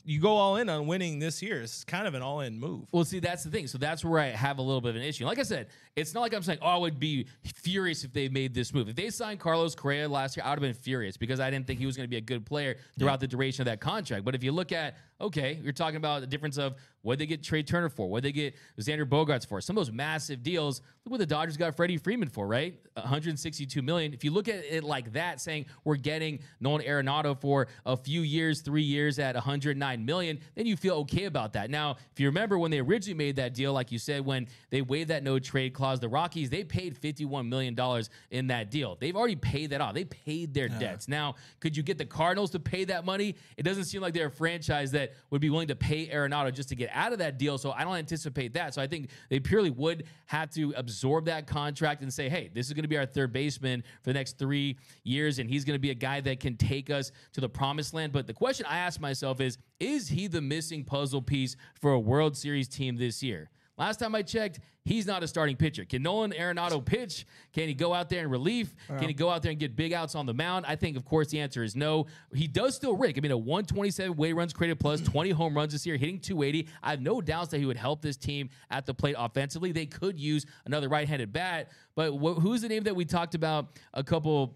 you go all in on winning this year. It's kind of an all in move. Well, see, that's the thing. So that's where I have a little bit of an issue. Like I said, it's not like I'm saying, oh, I would be furious if they made this move. If they signed Carlos Correa last year, I would have been furious because I didn't think he was going to be a good player throughout the duration of that contract. But if you look at, okay, you're talking about the difference of what they get Trea Turner for, what they get Xander Bogaerts for, some of those massive deals. Look what the Dodgers got Freddie Freeman for, right? 162 million. If you look at it like that, saying we're getting Nolan Arenado for a few years, three years at 109 million, then you feel okay about that. Now, if you remember when they originally made that deal, like you said, when they waived that no trade clause, the Rockies they paid 51 million dollars in that deal. They've already paid that off. They paid their debts. Now, could you get the Cardinals to pay that money? It doesn't seem like they're a franchise that would be willing to pay Arenado just to get out of that deal. So I don't anticipate that. So I think they purely would have to absorb that contract and say, hey, this is going to be our third baseman for the next three years, and he's going to be a guy that can take us to the promised land. But the question I ask myself is, is he the missing puzzle piece for a World Series team this year? Last time I checked, he's not a starting pitcher. Can Nolan Arenado pitch? Can he go out there in relief? Can he go out there and get big outs on the mound? I think, of course, the answer is no. He does still rake. I mean, a 127 weight runs created plus, mm. 20 home runs this year, hitting 280. I have no doubts that he would help this team at the plate offensively. They could use another right-handed bat, but wh- who's the name that we talked about a couple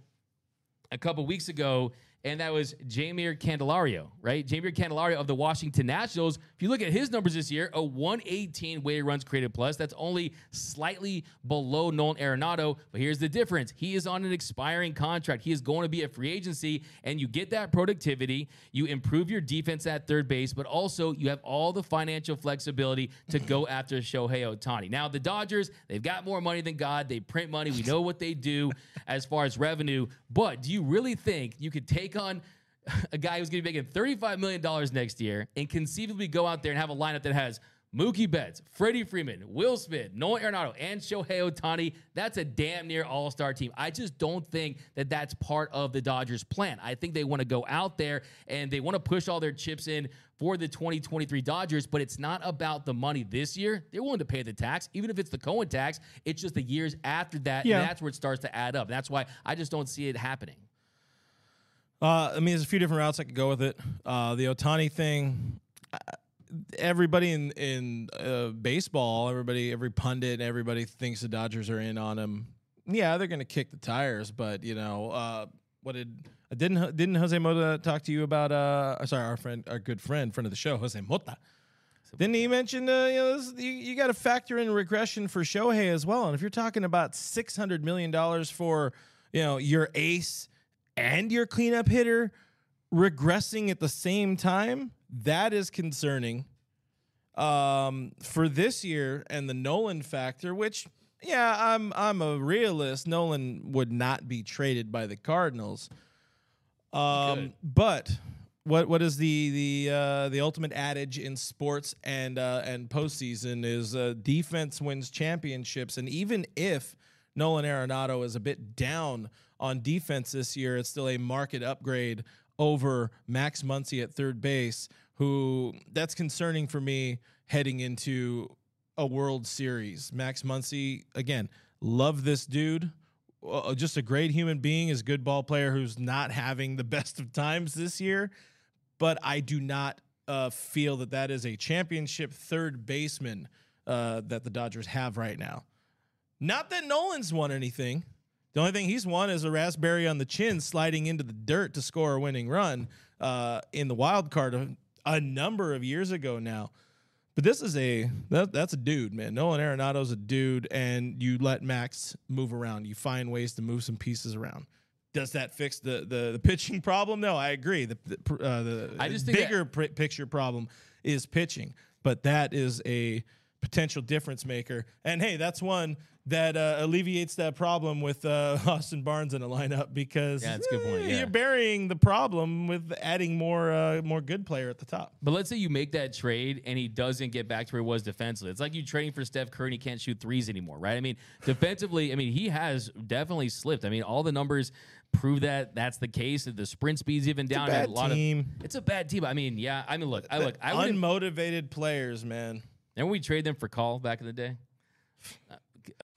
a couple weeks ago and that was Jeimer Candelario, right? Jeimer Candelario of the Washington Nationals. If you look at his numbers this year, a 118 weighted runs created plus. That's only slightly below Nolan Arenado. But here's the difference: he is on an expiring contract. He is going to be a free agency, and you get that productivity. You improve your defense at third base, but also you have all the financial flexibility to go after Shohei Ohtani. Now the Dodgers, they've got more money than God. They print money. We know what they do as far as revenue. But do you really think you could take on a guy who's going to be making $35 million next year and conceivably go out there and have a lineup that has Mookie Betts, Freddie Freeman, Will Smith, Noah Arenado, and Shohei Ohtani. That's a damn near all star team. I just don't think that that's part of the Dodgers' plan. I think they want to go out there and they want to push all their chips in for the 2023 Dodgers, but it's not about the money this year. They're willing to pay the tax, even if it's the Cohen tax. It's just the years after that. Yeah. And that's where it starts to add up. That's why I just don't see it happening. Uh, I mean, there's a few different routes I could go with it. Uh, the Ohtani thing, uh, everybody in in uh, baseball, everybody, every pundit, everybody thinks the Dodgers are in on him. Yeah, they're going to kick the tires, but you know, uh, what did uh, didn't didn't Jose Mota talk to you about? Uh, sorry, our friend, our good friend, friend of the show, Jose Mota. Didn't he mention uh, you know this, you, you got to factor in regression for Shohei as well? And if you're talking about six hundred million dollars for you know your ace and your cleanup hitter regressing at the same time, that is concerning. Um, for this year and the Nolan factor, which yeah, I'm I'm a realist. Nolan would not be traded by the Cardinals. Um, but what what is the the uh, the ultimate adage in sports and uh, and postseason is uh, defense wins championships, and even if Nolan Arenado is a bit down on defense this year, it's still a market upgrade over Max Muncy at third base, who that's concerning for me heading into a World Series. Max Muncy, again, love this dude. Uh, just a great human being, is good ball player who's not having the best of times this year. But I do not uh, feel that that is a championship third baseman uh, that the Dodgers have right now. Not that Nolan's won anything. The only thing he's won is a raspberry on the chin sliding into the dirt to score a winning run uh, in the wild card a, a number of years ago now. But this is a that, that's a dude, man. Nolan Arenado's a dude, and you let Max move around. You find ways to move some pieces around. Does that fix the the, the pitching problem? No, I agree. The the, uh, the I just bigger pr- picture problem is pitching, but that is a potential difference maker. And hey, that's one that uh, alleviates that problem with uh, Austin Barnes in a lineup because Yeah, that's a good point, eh, yeah. you're burying the problem with adding more uh, more good player at the top. But let's say you make that trade and he doesn't get back to where he was defensively. It's like you trading for Steph Curry and he can't shoot threes anymore, right? I mean, defensively, I mean, he has definitely slipped. I mean, all the numbers prove that that's the case. That the sprint speed's even down. bad a lot team. of it's a bad team. I mean, yeah. I mean, look, I look, I unmotivated players, man. Remember we trade them for call back in the day?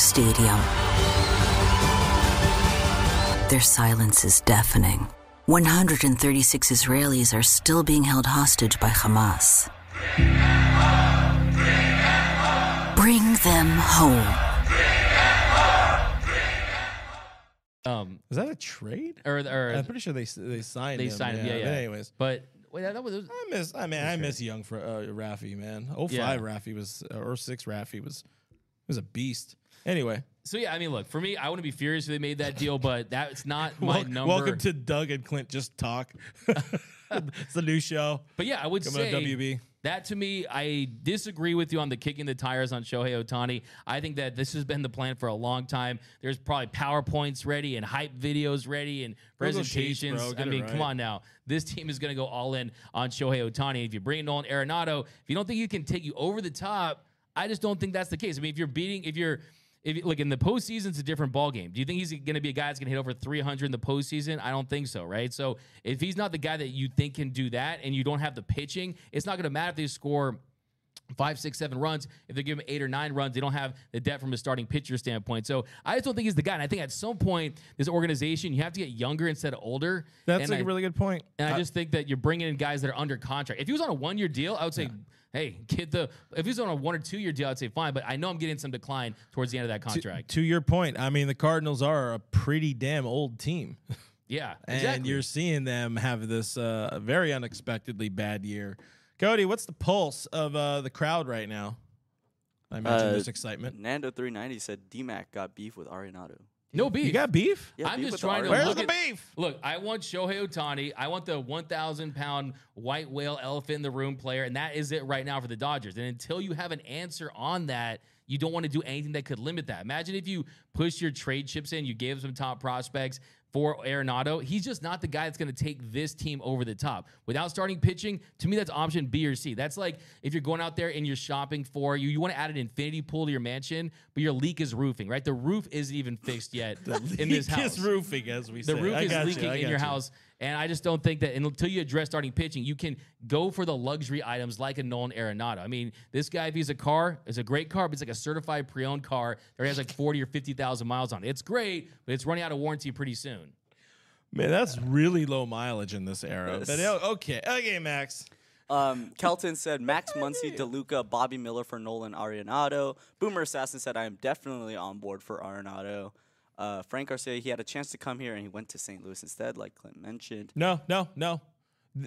stadium, their silence is deafening. 136 Israelis are still being held hostage by Hamas. Bring them home. Um, Is that a trade? or or I'm pretty sure they they signed they him. signed him. Yeah, yeah. But anyways, but wait, that, that was. I miss. I mean, I miss young for uh, Rafi, man. 05 Yeah. Rafi was uh, or six Rafi was he was a beast. Anyway, So yeah, I mean, look, for me, I wouldn't be furious if they made that deal, but that's not my wel- number. welcome to Doug and Clint just talk. it's a new show. But yeah, I would Coming say WB. that to me, I disagree with you on the kicking the tires on Shohei Ohtani. I think that this has been the plan for a long time. There's probably PowerPoints ready and hype videos ready and Sheets, presentations. I mean, come on now. This team is going to go all in on Shohei Ohtani. If you bring in Nolan Arenado, if you don't think you can take you over the top, I just don't think that's the case. I mean, if you're beating, if you're if like in the postseason, it's a different ball game. Do you think he's going to be a guy that's going to hit over 300 in the postseason? I don't think so, right? So if he's not the guy that you think can do that, and you don't have the pitching, it's not going to matter if they score five, six, seven runs. If they give him eight or nine runs, they don't have the depth from a starting pitcher standpoint. So I just don't think he's the guy. And I think at some point, this organization, you have to get younger instead of older. That's and like I- a really good point. and I just think that you're bringing in guys that are under contract. If he was on a one year deal, I would say, hey, get the. If he's on a one or two year deal, I'd say fine. But I know I'm getting some decline towards the end of that contract. to your point, I mean, the Cardinals are a pretty damn old team. yeah, and exactly. you're seeing them have this uh, very unexpectedly bad year. Cody, what's the pulse of uh, the crowd right now? I imagine Uh, there's excitement. Nando three ninety said DMAC got beef with Arenado. No beef. You got beef? Yeah, I'm beef just trying to Arenado. Where's look the at- beef? Look, I want Shohei Ohtani. I want the 1,000 pound white whale elephant in the room player, and that is it right now for the Dodgers. And until you have an answer on that, you don't want to do anything that could limit that. Imagine if you push your trade chips in, you gave some top prospects for Arenado. He's just not the guy that's going to take this team over the top. Without starting pitching, to me, that's option B or C. That's like if you're going out there and you're shopping for you, you want to add an infinity pool to your mansion, but your leak is roofing, right? The roof isn't even fixed yet in this house roofing, as we said. the say. roof I is got you, leaking in your you. house. And I just don't think that until you address starting pitching, you can go for the luxury items like a Nolan Arenado. I mean, this guy, if he's a car, is a great car, but it's like a certified pre-owned car that has like 40 or 50,000 miles on it. It's great, but it's running out of warranty pretty soon. Man, that's really low mileage in this era. Yes. But okay, okay, Max. Um, Kelton said Max Muncy, DeLuca, Bobby Miller for Nolan Arenado. Boomer Assassin said I am definitely on board for Arenado. Uh, Frank Garcia, he had a chance to come here and he went to St. Louis instead, like Clint mentioned. No, no, no.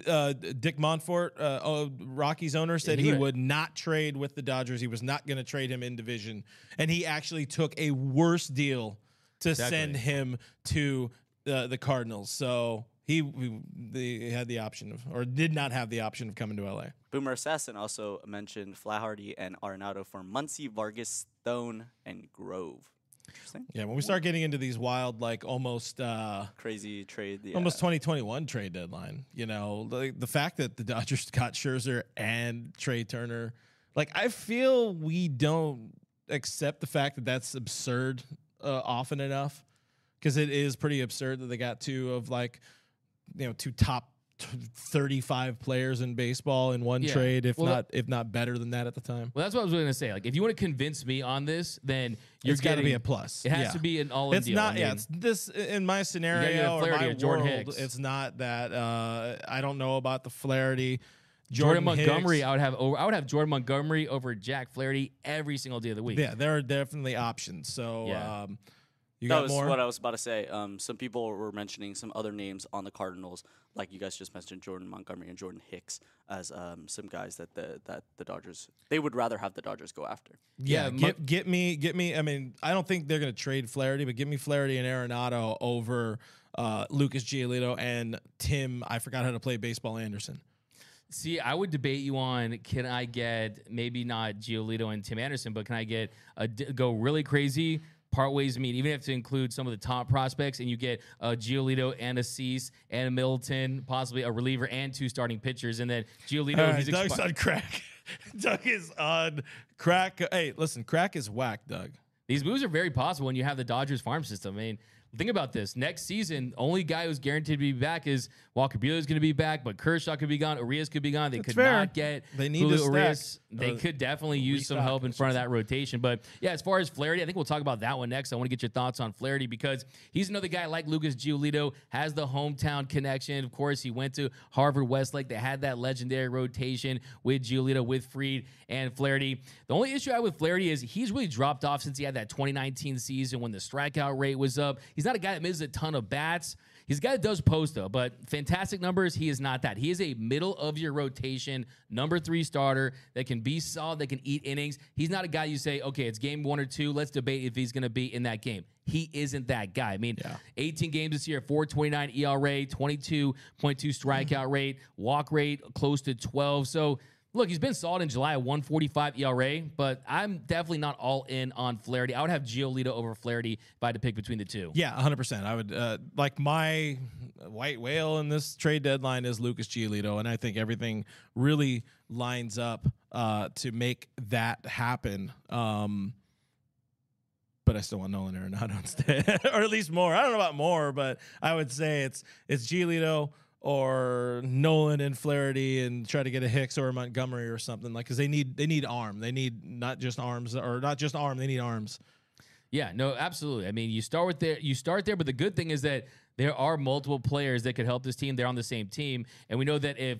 Uh, Dick Monfort, uh, oh, Rocky's owner, said knew he it. would not trade with the Dodgers. He was not going to trade him in division, and he actually took a worse deal to Exactly. send him to uh, the Cardinals. So he, he they had the option of, or did not have the option of coming to LA. Boomer Assassin also mentioned Flaherty and Arenado for Muncy, Vargas, Stone, and Grove. Interesting. Yeah, when we start getting into these wild, like almost. Uh, Crazy trade. Yeah. almost 2021 trade deadline. You know, the, the fact that the Dodgers got Scherzer and Trea Turner, like I feel we don't accept the fact that that's absurd uh, often enough because it is pretty absurd that they got two of like, you know, two top t- 35 players in baseball in one Yeah. trade, if Well, not if not better than that at the time. Well, that's what I was going to say. Like, if you want to convince me on this, then you're got to be a plus. It has Yeah. to be an all-in It's deal. not. I yeah, it's this in my scenario or my world. Hicks. It's not that. Uh, I don't know about the Flaherty. Jordan, Montgomery, Hicks. I would have over. I would have Jordan Montgomery over Jack Flaherty every single day of the week. Yeah, there are definitely options. So, Yeah. um, you that got was more. what I was about to say. Um, some people were mentioning some other names on the Cardinals, like you guys just mentioned, Jordan Montgomery and Jordan Hicks, as um, some guys that the that the Dodgers they would rather have the Dodgers go after. yeah, Yeah, get, get me, get me. I mean, I don't think they're going to trade Flaherty, but give me Flaherty and Arenado over uh, Lucas Giolito and Tim. I forgot how to play baseball. Anderson. See, I would debate you on can I get maybe not Giolito and Tim Anderson, but can I get a d- go really crazy? Part ways mean even if to include some of the top prospects, and you get a Giolito and a Cease and a Middleton, possibly a reliever and two starting pitchers, and then Giolito. All right, he's Doug's expi- on crack. Doug is on crack. Hey, listen, crack is whack, Doug. These moves are very possible when you have the Dodgers farm system. I mean, think about this. Next season, only guy who's guaranteed to be back is Walker Buehler is going to be back, but Kershaw could be gone. Urias could be gone. They could fair. not get They need Julio Urias. They or could definitely use some help in front of that rotation. But yeah, as far as Flaherty, I think we'll talk about that one next. I want to get your thoughts on Flaherty because he's another guy like Lucas Giolito, has the hometown connection. Of course, he went to Harvard Westlake. They had that legendary rotation with Giolito, with Fried, and Flaherty. The only issue I have with Flaherty is he's really dropped off since he had that 2019 season when the strikeout rate was up. He's not a guy that misses a ton of bats. He's a guy that does post though, but fantastic numbers. He is not that. He is a middle of your rotation number three starter that can be solid, that can eat innings. He's not a guy you say, okay, it's game one or two. Let's debate if he's going to be in that game. He isn't that guy. I mean, 18 games this year, 429 ERA, 22.2 strikeout rate, walk rate close to 12. So Look, he's been solid in July, 145 ERA, but I'm definitely not all in on Flaherty. I would have Giolito over Flaherty if I had to pick between the two. Yeah, 100%. I would uh, like my white whale in this trade deadline is Lucas Giolito, and I think everything really lines up uh, to make that happen. Um, but I still want Nolan Arenado instead, or at least more. I don't know about more, but I would say it's it's Giolito or Nolan and Flaherty, and try to get a Hicks or a Montgomery or something like because they need they need arm. They need not just arms or not just arm. They need arms. Yeah, no, absolutely. I mean, you start with there, you start there, but the good thing is that there are multiple players that could help this team. They're on the same team, and we know that if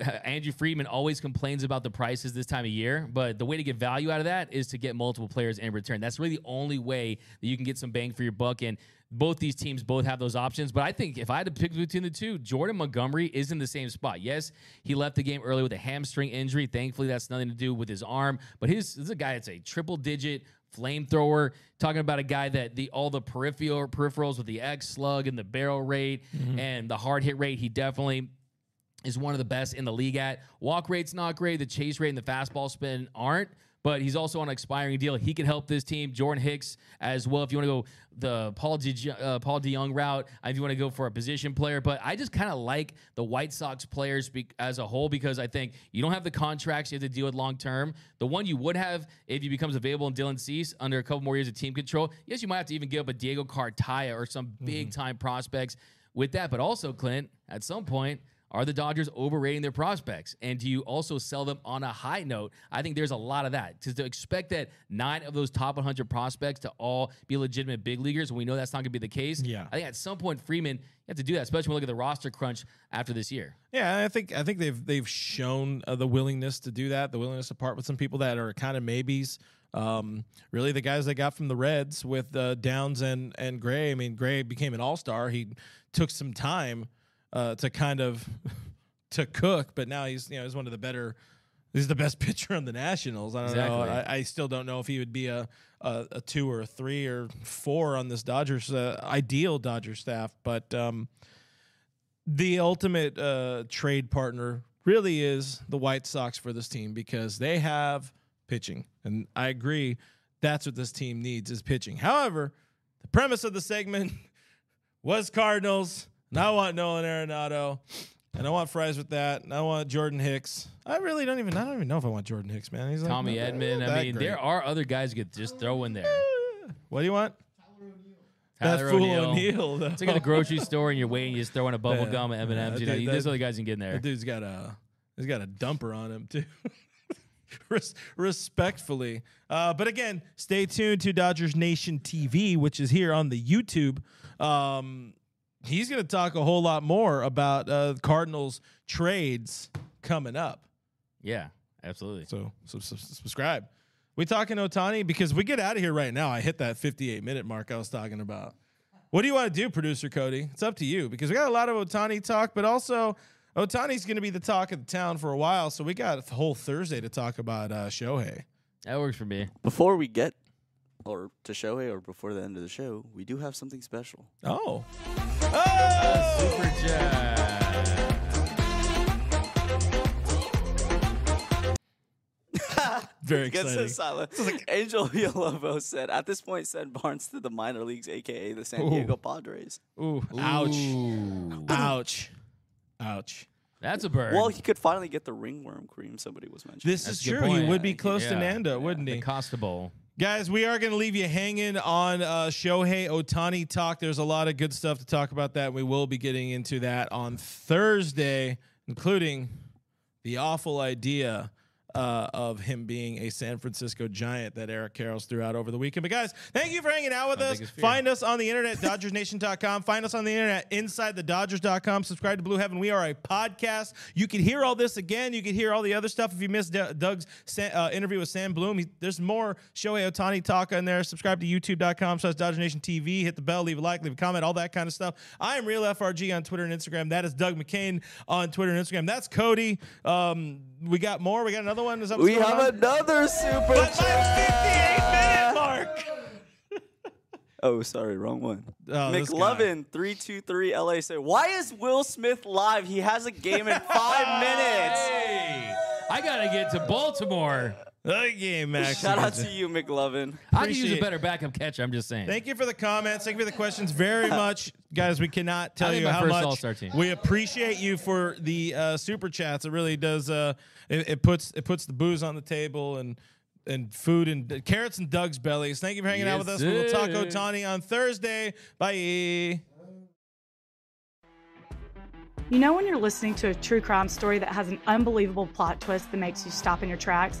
Andrew Friedman always complains about the prices this time of year, but the way to get value out of that is to get multiple players in return. That's really the only way that you can get some bang for your buck. And both these teams both have those options. But I think if I had to pick between the two, Jordan Montgomery is in the same spot. Yes, he left the game early with a hamstring injury. Thankfully, that's nothing to do with his arm. But his this is a guy that's a triple digit flamethrower. Talking about a guy that the all the peripheral peripherals with the X slug and the barrel rate mm-hmm. and the hard hit rate, he definitely is one of the best in the league at. Walk rate's not great. The chase rate and the fastball spin aren't. But he's also on an expiring deal. He could help this team. Jordan Hicks as well. If you want to go the Paul De, uh, Paul DeJong route, if you want to go for a position player. But I just kind of like the White Sox players be- as a whole because I think you don't have the contracts you have to deal with long term. The one you would have if he becomes available in Dylan Cease under a couple more years of team control. Yes, you might have to even give up a Diego Cartaya or some big time prospects with that. But also, Clint, at some point. Are the Dodgers overrating their prospects? And do you also sell them on a high note? I think there's a lot of that. To, to expect that nine of those top 100 prospects to all be legitimate big leaguers, we know that's not going to be the case. Yeah. I think at some point, Freeman, you have to do that, especially when we look at the roster crunch after this year. Yeah, I think I think they've they've shown uh, the willingness to do that, the willingness to part with some people that are kind of maybes. Um, really, the guys they got from the Reds with uh, Downs and and Gray. I mean, Gray became an All Star. He took some time uh, to kind of to cook, but now he's you know he's one of the better. He's the best pitcher on the Nationals. I don't know. I, I still don't know if he would be a, a a two or a three or four on this Dodgers uh, ideal Dodger staff, but. Um, the ultimate uh, trade partner really is the White Sox for this team because they have pitching, and I agree that's what this team needs is pitching. However, the premise of the segment was Cardinals, and I want Nolan Arenado, and I want fries with that, and I want Jordan Hicks. I really don't even I don't even know if I want Jordan Hicks, man. He's like Tommy not- Edman. not I that mean, great. there are other guys you could just throw in there. What do you want? Tyler that fool O'Neill. O'Neal. though. It's like at the grocery store and you're waiting, you just throw in a bubble Yeah. gum at M&Ms. You know, dude, there's that- other guys you can get in there. That dude's got a he's got a dumper on him too. Res- respectfully, uh, but again, stay tuned to Dodgers Nation TV, which is here on the YouTube. Um, he's going to talk a whole lot more about uh, Cardinals trades coming up. Yeah, absolutely. So, so, so subscribe. We talking Ohtani because we get out of here right now. I hit that 58 minute mark I was talking about. What do you want to do, producer Cody? It's up to you because we got a lot of Ohtani talk, but also Ohtani's going to be the talk of the town for a while. So we got a whole Thursday to talk about uh, Shohei. That works for me. Before we get or to Shohei or before the end of the show, we do have something special. Oh, oh! Super chat. very Gets exciting. us silent. Angel Villalobos said, "At this point, send Barnes to the minor leagues, aka the San Ooh. Diego Padres." Ooh, ouch, Ooh. ouch, ouch. That's a bird. Well, he could finally get the ringworm cream. Somebody was mentioning. This That's is a good true. He would be close to Yeah. Wouldn't he? the Costa Bowl. Guys, we are going to leave you hanging on uh, Shohei Ohtani talk. There's a lot of good stuff to talk about that. We will be getting into that on Thursday, including the awful idea uh, of him being a San Francisco Giant that Eric Karros threw out over the weekend. But guys, thank you for hanging out with us. Find us on the internet, DodgersNation.com. Find us on the internet, InsideTheDodgers.com. Subscribe to Blue Heaven. We are a podcast. You can hear all this again. You can hear all the other stuff if you missed D- Doug's uh, interview with Sam Blum. He, there's more Shohei Ohtani talk in there. Subscribe to YouTube.com slash Dodger Nation TV. Hit the bell, leave a like, leave a comment, all that kind of stuff. I am Real FRG on Twitter and Instagram. That is Doug McCain on Twitter and Instagram. That's Cody. Um, we got more. We got another one. Is that what's we have on? another super But my 58 chat. minute mark. Oh, sorry, wrong one. Oh, this guy. McLovin three two three LA said, "Why is Will Smith live? He has a game in five minutes." Hey, I gotta get to Baltimore. Okay, Max. Shout out to you, McLovin. I could use Appreciate- a better backup catcher. I'm just saying. Thank you for the comments. Thank you for the questions very much, guys. We cannot tell I think you my how first much All-Star team. we appreciate you for the uh, super chats. It really does. Uh, it, it puts it puts the booze on the table and and food and carrots and Doug's bellies. Thank you for hanging out with us. We will talk sir. Ohtani on Thursday. Bye. You know when you're listening to a true crime story that has an unbelievable plot twist that makes you stop in your tracks?